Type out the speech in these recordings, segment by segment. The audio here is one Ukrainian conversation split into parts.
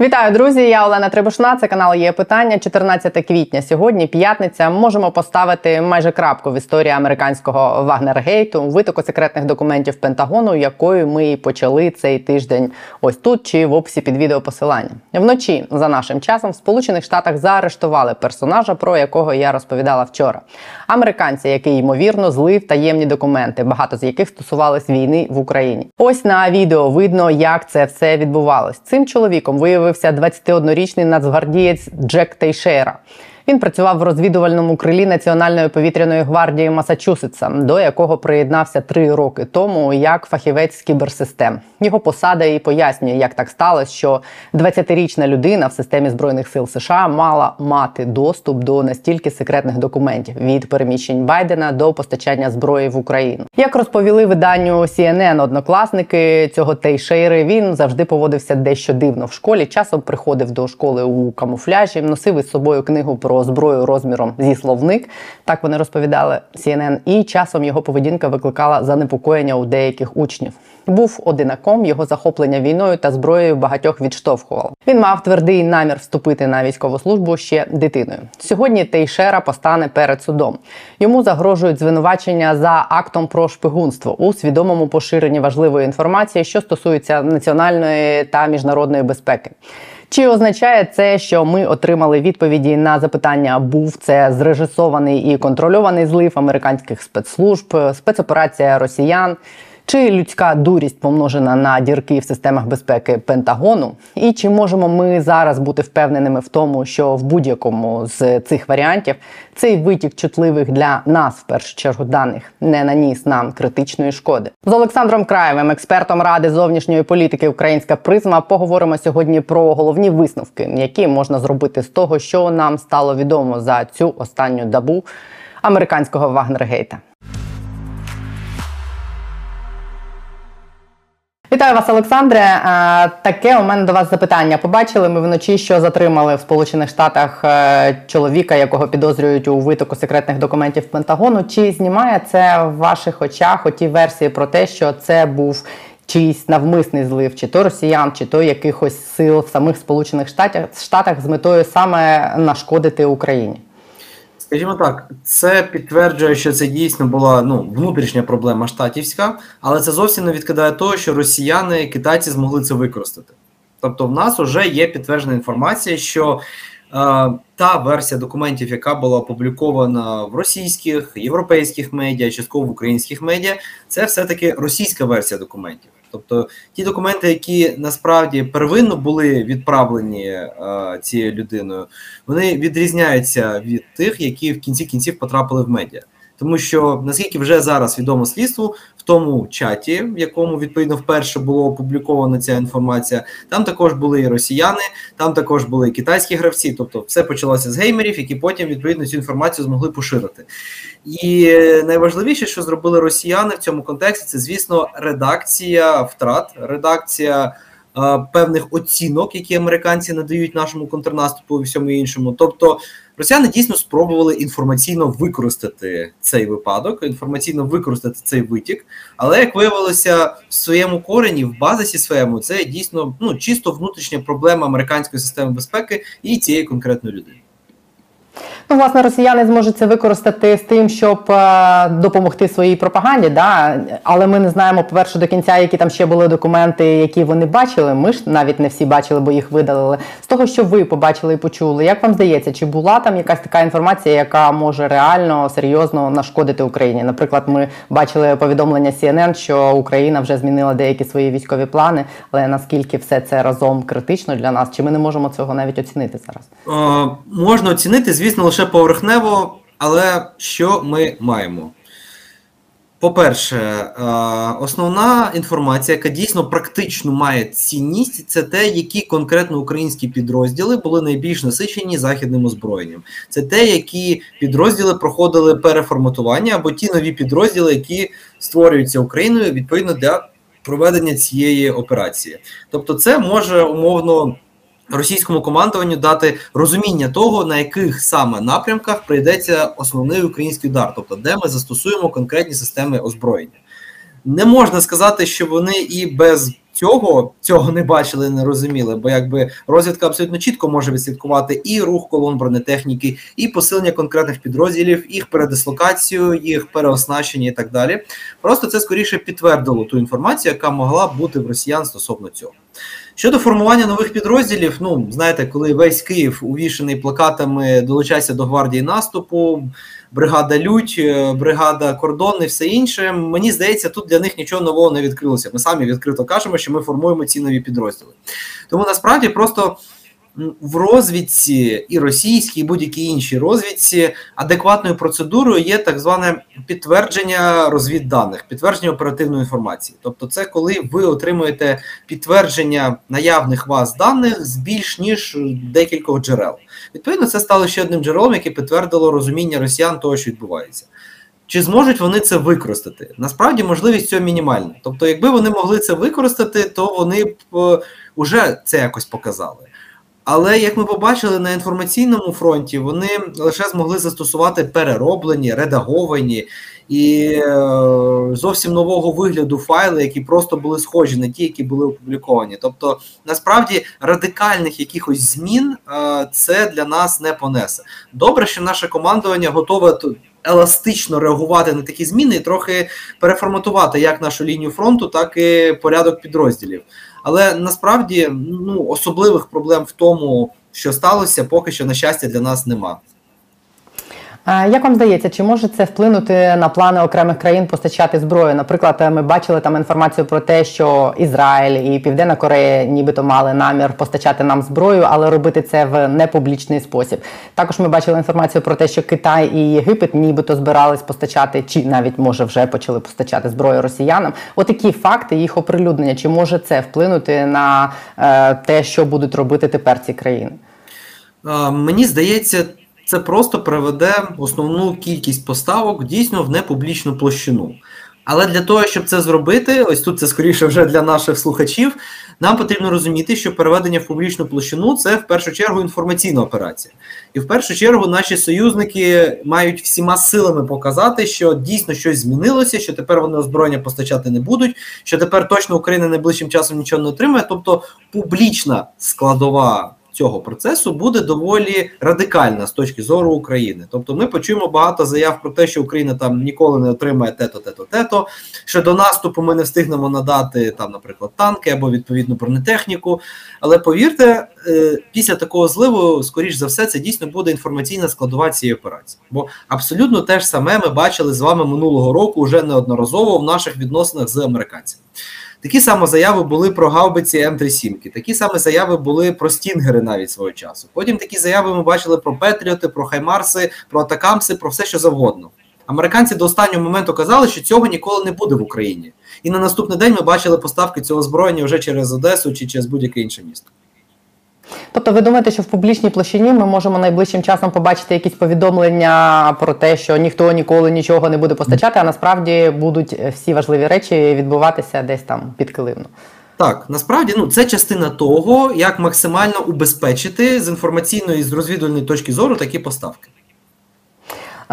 Вітаю, друзі! Я Олена Трибушна. Це канал є питання. 14 квітня. Сьогодні п'ятниця. Можемо поставити майже крапку в історії американського Вагнергейту, витоку секретних документів Пентагону, якою ми і почали цей тиждень. Ось тут чи в описі під відео посилання. Вночі за нашим часом в Сполучених Штатах заарештували персонажа, про якого я розповідала вчора. Американця, який ймовірно злив таємні документи, багато з яких стосувались війни в Україні. Ось на відео видно, як це все відбувалось. Цим чоловіком виявив виявився 21-річний нацгвардієць Джек Тейшера. Він працював в розвідувальному крилі Національної повітряної гвардії Масачусетса, до якого приєднався три роки тому як фахівець з кіберсистем. Його посада і пояснює, як так сталося, що 20-річна людина в системі збройних сил США мала мати доступ до настільки секретних документів від переміщень Байдена до постачання зброї в Україну. Як розповіли виданню CNN однокласники цього Тейшейри, він завжди поводився дещо дивно в школі. Часом приходив до школи у камуфляжі, носив із собою книгу про про зброю розміром зі словник. Так вони розповідали CNN, і часом його поведінка викликала занепокоєння у деяких учнів. Був одинаком, його захоплення війною та зброєю багатьох відштовхувало. Він мав твердий намір вступити на військову службу ще дитиною. Сьогодні Тейшера постане перед судом. Йому загрожують звинувачення за актом про шпигунство у свідомому поширенні важливої інформації, що стосується національної та міжнародної безпеки. Чи означає це, що ми отримали відповіді на запитання, був це зрежисований і контрольований злив американських спецслужб, спецоперація росіян? Чи людська дурість помножена на дірки в системах безпеки Пентагону? І чи можемо ми зараз бути впевненими в тому, що в будь-якому з цих варіантів цей витік чутливих для нас в першу чергу даних не наніс нам критичної шкоди? З Олександром Краєвим, експертом ради зовнішньої політики Українська призма, поговоримо сьогодні про головні висновки, які можна зробити з того, що нам стало відомо за цю останню добу американського Вагнергейта. Вітаю вас, Олександре. Е, таке у мене до вас запитання. Побачили ми вночі, що затримали в Сполучених Штатах е, чоловіка, якого підозрюють у витоку секретних документів Пентагону. Чи знімає це в ваших очах оті версії про те, що це був чийсь навмисний злив, чи то росіян, чи то якихось сил в самих Сполучених Штатах, Штатах з метою саме нашкодити Україні? Скажімо так, це підтверджує, що це дійсно була ну, внутрішня проблема штатівська, але це зовсім не відкидає того, що росіяни, китайці змогли це використати. Тобто, в нас вже є підтверджена інформація, що е, та версія документів, яка була опублікована в російських, європейських медіа, частково в українських медіа, це все-таки російська версія документів. Тобто ті документи, які насправді первинно були відправлені е, цією людиною, вони відрізняються від тих, які в кінці кінців потрапили в медіа. Тому що наскільки вже зараз відомо слідству, в тому чаті, в якому відповідно вперше було опублікована ця інформація, там також були і росіяни, там також були і китайські гравці. Тобто, все почалося з геймерів, які потім відповідно цю інформацію змогли поширити. І найважливіше, що зробили росіяни в цьому контексті, це звісно редакція втрат, редакція. Певних оцінок, які американці надають нашому контрнаступу і всьому іншому, тобто Росіяни дійсно спробували інформаційно використати цей випадок, інформаційно використати цей витік, але як виявилося в своєму корені, в базисі своєму, це дійсно ну чисто внутрішня проблема американської системи безпеки і цієї конкретної людини. Ну, власне, росіяни зможуть це використати з тим, щоб е, допомогти своїй пропаганді. Да? Але ми не знаємо, по-перше, до кінця, які там ще були документи, які вони бачили. Ми ж навіть не всі бачили, бо їх видалили. З того, що ви побачили і почули, як вам здається, чи була там якась така інформація, яка може реально серйозно нашкодити Україні? Наприклад, ми бачили повідомлення CNN, що Україна вже змінила деякі свої військові плани, але наскільки все це разом критично для нас? Чи ми не можемо цього навіть оцінити зараз? О, можна оцінити, звісно, лише поверхнево, але що ми маємо? По-перше, е, основна інформація, яка дійсно практично має цінність, це те, які конкретно українські підрозділи були найбільш насичені західним озброєнням. Це те, які підрозділи проходили переформатування або ті нові підрозділи, які створюються Україною відповідно для проведення цієї операції. Тобто, це може умовно російському командуванню дати розуміння того, на яких саме напрямках прийдеться основний український удар, тобто де ми застосуємо конкретні системи озброєння. Не можна сказати, що вони і без цього цього не бачили, не розуміли, бо якби розвідка абсолютно чітко може відслідкувати і рух колон бронетехніки, і посилення конкретних підрозділів, їх передислокацію, їх переоснащення і так далі. Просто це скоріше підтвердило ту інформацію, яка могла бути в росіян стосовно цього. Щодо формування нових підрозділів, ну знаєте, коли весь Київ увішаний плакатами долучайся до гвардії наступу, бригада Лють, е, бригада кордон і все інше. Мені здається, тут для них нічого нового не відкрилося. Ми самі відкрито кажемо, що ми формуємо ці нові підрозділи. Тому насправді просто в розвідці і російській, і будь-якій іншій розвідці адекватною процедурою є так зване підтвердження розвідданих, підтвердження оперативної інформації. Тобто, це коли ви отримуєте підтвердження наявних вас даних з більш ніж декількох джерел. Відповідно, це стало ще одним джерелом, яке підтвердило розуміння росіян того, що відбувається. Чи зможуть вони це використати? Насправді можливість цього мінімальна. Тобто, якби вони могли це використати, то вони б е, це якось показали. Але як ми побачили на інформаційному фронті, вони лише змогли застосувати перероблені, редаговані і е, зовсім нового вигляду файли, які просто були схожі на ті, які були опубліковані. Тобто, насправді радикальних якихось змін е, це для нас не понесе. Добре, що наше командування готове. Еластично реагувати на такі зміни і трохи переформатувати як нашу лінію фронту, так і порядок підрозділів. Але насправді ну особливих проблем в тому, що сталося, поки що на щастя для нас нема. Як вам здається, чи може це вплинути на плани окремих країн постачати зброю? Наприклад, ми бачили там інформацію про те, що Ізраїль і Південна Корея, нібито мали намір постачати нам зброю, але робити це в непублічний спосіб. Також ми бачили інформацію про те, що Китай і Єгипет, нібито збирались постачати, чи навіть може вже почали постачати зброю росіянам. Отакі факти їх оприлюднення. Чи може це вплинути на е, те, що будуть робити тепер ці країни? Мені здається це просто приведе основну кількість поставок дійсно в непублічну площину. Але для того, щоб це зробити, ось тут це скоріше вже для наших слухачів, нам потрібно розуміти, що переведення в публічну площину це в першу чергу інформаційна операція. І в першу чергу наші союзники мають всіма силами показати, що дійсно щось змінилося, що тепер вони озброєння постачати не будуть, що тепер точно Україна найближчим часом нічого не отримає. Тобто публічна складова цього процесу буде доволі радикальна з точки зору України. Тобто, ми почуємо багато заяв про те, що Україна там ніколи не отримає тето, тето, тето. Що до наступу ми не встигнемо надати там, наприклад, танки або відповідну бронетехніку. Але повірте, е, після такого зливу, скоріш за все, це дійсно буде інформаційна складова цієї операції. Бо абсолютно те ж саме ми бачили з вами минулого року вже неодноразово в наших відносинах з американцями. Такі саме заяви були про гаубиці М37, такі саме заяви були про Стінгери навіть свого часу. Потім такі заяви ми бачили про Петріоти, про Хаймарси, про Атакамси, про все, що завгодно. Американці до останнього моменту казали, що цього ніколи не буде в Україні. І на наступний день ми бачили поставки цього зброєння вже через Одесу чи через будь-яке інше місто. Тобто, ви думаєте, що в публічній площині ми можемо найближчим часом побачити якісь повідомлення про те, що ніхто ніколи нічого не буде постачати, а насправді будуть всі важливі речі відбуватися десь там під килимно? Так, насправді ну це частина того, як максимально убезпечити з інформаційної з розвідувальної точки зору такі поставки.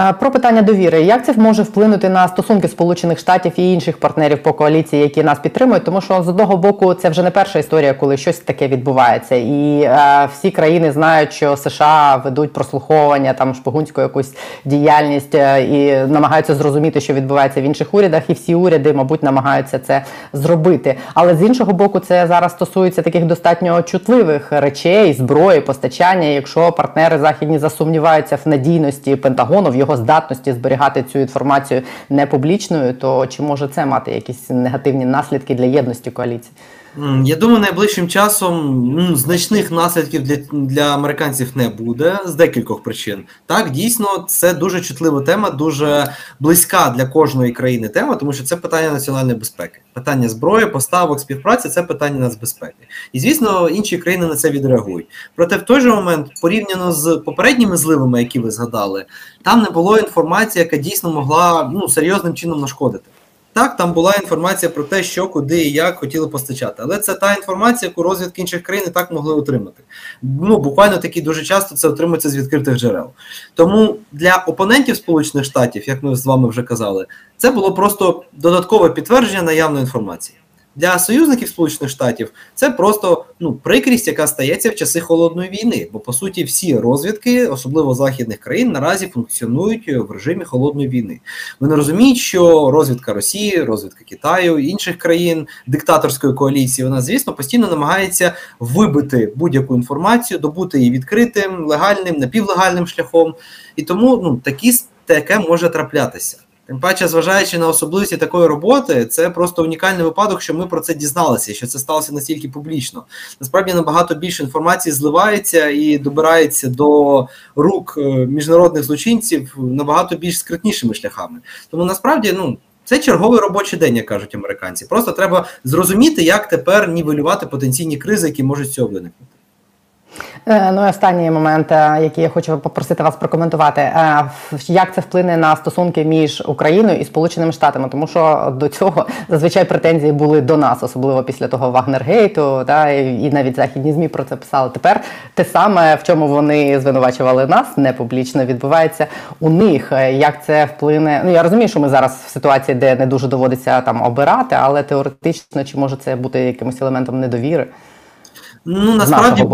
Е, про питання довіри, як це може вплинути на стосунки Сполучених Штатів і інших партнерів по коаліції, які нас підтримують, тому що з одного боку це вже не перша історія, коли щось таке відбувається, і е, всі країни знають, що США ведуть прослуховування там шпигунську якусь діяльність е, і намагаються зрозуміти, що відбувається в інших урядах, і всі уряди, мабуть, намагаються це зробити. Але з іншого боку, це зараз стосується таких достатньо чутливих речей, зброї, постачання. Якщо партнери західні засумніваються в надійності Пентагону в його здатності зберігати цю інформацію не публічною, то чи може це мати якісь негативні наслідки для єдності коаліції? Я думаю, найближчим часом значних наслідків для для американців не буде з декількох причин. Так, дійсно, це дуже чутлива тема, дуже близька для кожної країни тема, тому що це питання національної безпеки, питання зброї, поставок, співпраці це питання нацбезпеки. І звісно, інші країни на це відреагують. Проте в той же момент, порівняно з попередніми зливами, які ви згадали, там не було інформації, яка дійсно могла ну серйозним чином нашкодити. Так, там була інформація про те, що куди і як хотіли постачати. Але це та інформація, яку розвідки інших країн і так могли отримати. Ну, буквально такі дуже часто це отримується з відкритих джерел. Тому для опонентів Сполучених Штатів, як ми з вами вже казали, це було просто додаткове підтвердження наявної інформації. Для союзників Сполучених Штатів це просто ну прикрість, яка стається в часи холодної війни. Бо по суті всі розвідки, особливо західних країн, наразі функціонують в режимі холодної війни. Вони розуміють, що розвідка Росії, розвідка Китаю інших країн диктаторської коаліції, вона звісно постійно намагається вибити будь-яку інформацію, добути її відкритим, легальним, напівлегальним шляхом, і тому ну такі таке може траплятися. Тим паче, зважаючи на особливості такої роботи, це просто унікальний випадок, що ми про це дізналися, що це сталося настільки публічно. Насправді набагато більше інформації зливається і добирається до рук е, міжнародних злочинців набагато більш скритнішими шляхами. Тому насправді, ну. Це черговий робочий день, як кажуть американці. Просто треба зрозуміти, як тепер нівелювати потенційні кризи, які можуть цього виникнути. Е, ну і останній момент, е, який я хочу попросити вас прокоментувати, е, як це вплине на стосунки між Україною і Сполученими Штатами, тому що до цього зазвичай претензії були до нас, особливо після того Вагнергейту, да, і навіть західні змі про це писали. Тепер те саме, в чому вони звинувачували нас, не публічно відбувається у них. Як це вплине? Ну я розумію, що ми зараз в ситуації, де не дуже доводиться там обирати, але теоретично чи може це бути якимось елементом недовіри? Ну насправді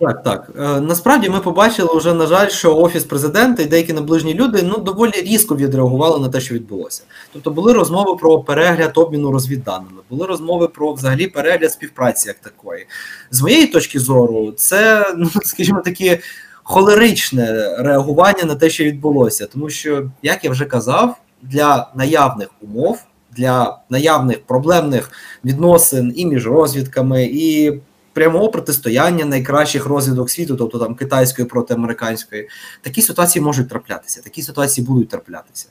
так, так. Е, насправді ми побачили вже, на жаль, що офіс президента і деякі наближні люди ну доволі різко відреагували на те, що відбулося. Тобто були розмови про перегляд обміну розвідданими, були розмови про взагалі перегляд співпраці як такої. З моєї точки зору, це, ну скажімо таке, холеричне реагування на те, що відбулося, тому що, як я вже казав, для наявних умов. Для наявних проблемних відносин і між розвідками, і прямого протистояння найкращих розвідок світу, тобто там китайської проти американської, такі ситуації можуть траплятися, такі ситуації будуть траплятися.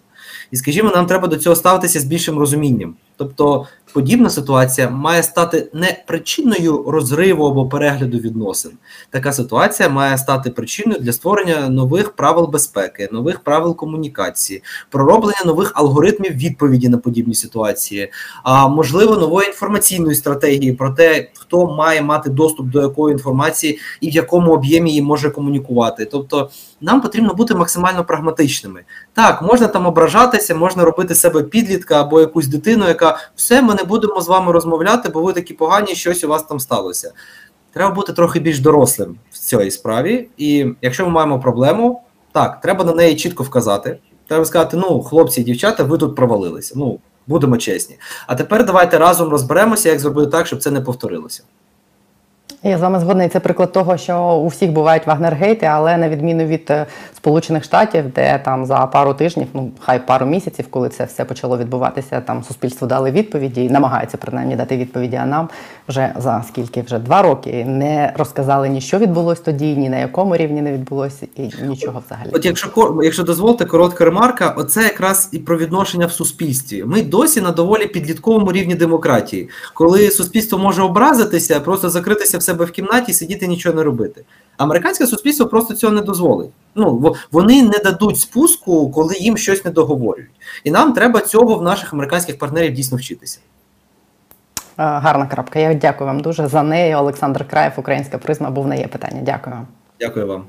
І скажімо, нам треба до цього ставитися з більшим розумінням. Тобто подібна ситуація має стати не причиною розриву або перегляду відносин. Така ситуація має стати причиною для створення нових правил безпеки, нових правил комунікації, пророблення нових алгоритмів відповіді на подібні ситуації, а можливо, нової інформаційної стратегії про те, хто має мати доступ до якої інформації і в якому об'ємі її може комунікувати. Тобто, нам потрібно бути максимально прагматичними. Так, можна там ображатися, можна робити себе підлітка або якусь дитину, яка все, ми не будемо з вами розмовляти, бо ви такі погані, щось у вас там сталося. Треба бути трохи більш дорослим в цій справі. І якщо ми маємо проблему, так, треба на неї чітко вказати. Треба сказати: ну, хлопці і дівчата, ви тут провалилися. Ну, будемо чесні. А тепер давайте разом розберемося, як зробити так, щоб це не повторилося. Я з вами згодний. Це приклад того, що у всіх бувають вагнергейти, але на відміну від е, Сполучених Штатів, де там за пару тижнів, ну хай пару місяців, коли це все почало відбуватися, там суспільство дали відповіді і намагаються принаймні дати відповіді. А нам вже за скільки вже два роки не розказали ні що відбулось тоді, ні на якому рівні не відбулося, і нічого взагалі. От якщо якщо дозволите коротка ремарка, оце якраз і про відношення в суспільстві. Ми досі на доволі підлітковому рівні демократії, коли суспільство може образитися, просто закритися в себе в кімнаті і сидіти нічого не робити. Американське суспільство просто цього не дозволить. Ну вони не дадуть спуску, коли їм щось не договорюють. І нам треба цього в наших американських партнерів дійсно вчитися. Гарна крапка. Я дякую вам дуже за неї. Олександр Краєв, Українська призма, був на є питання. Дякую. Дякую вам.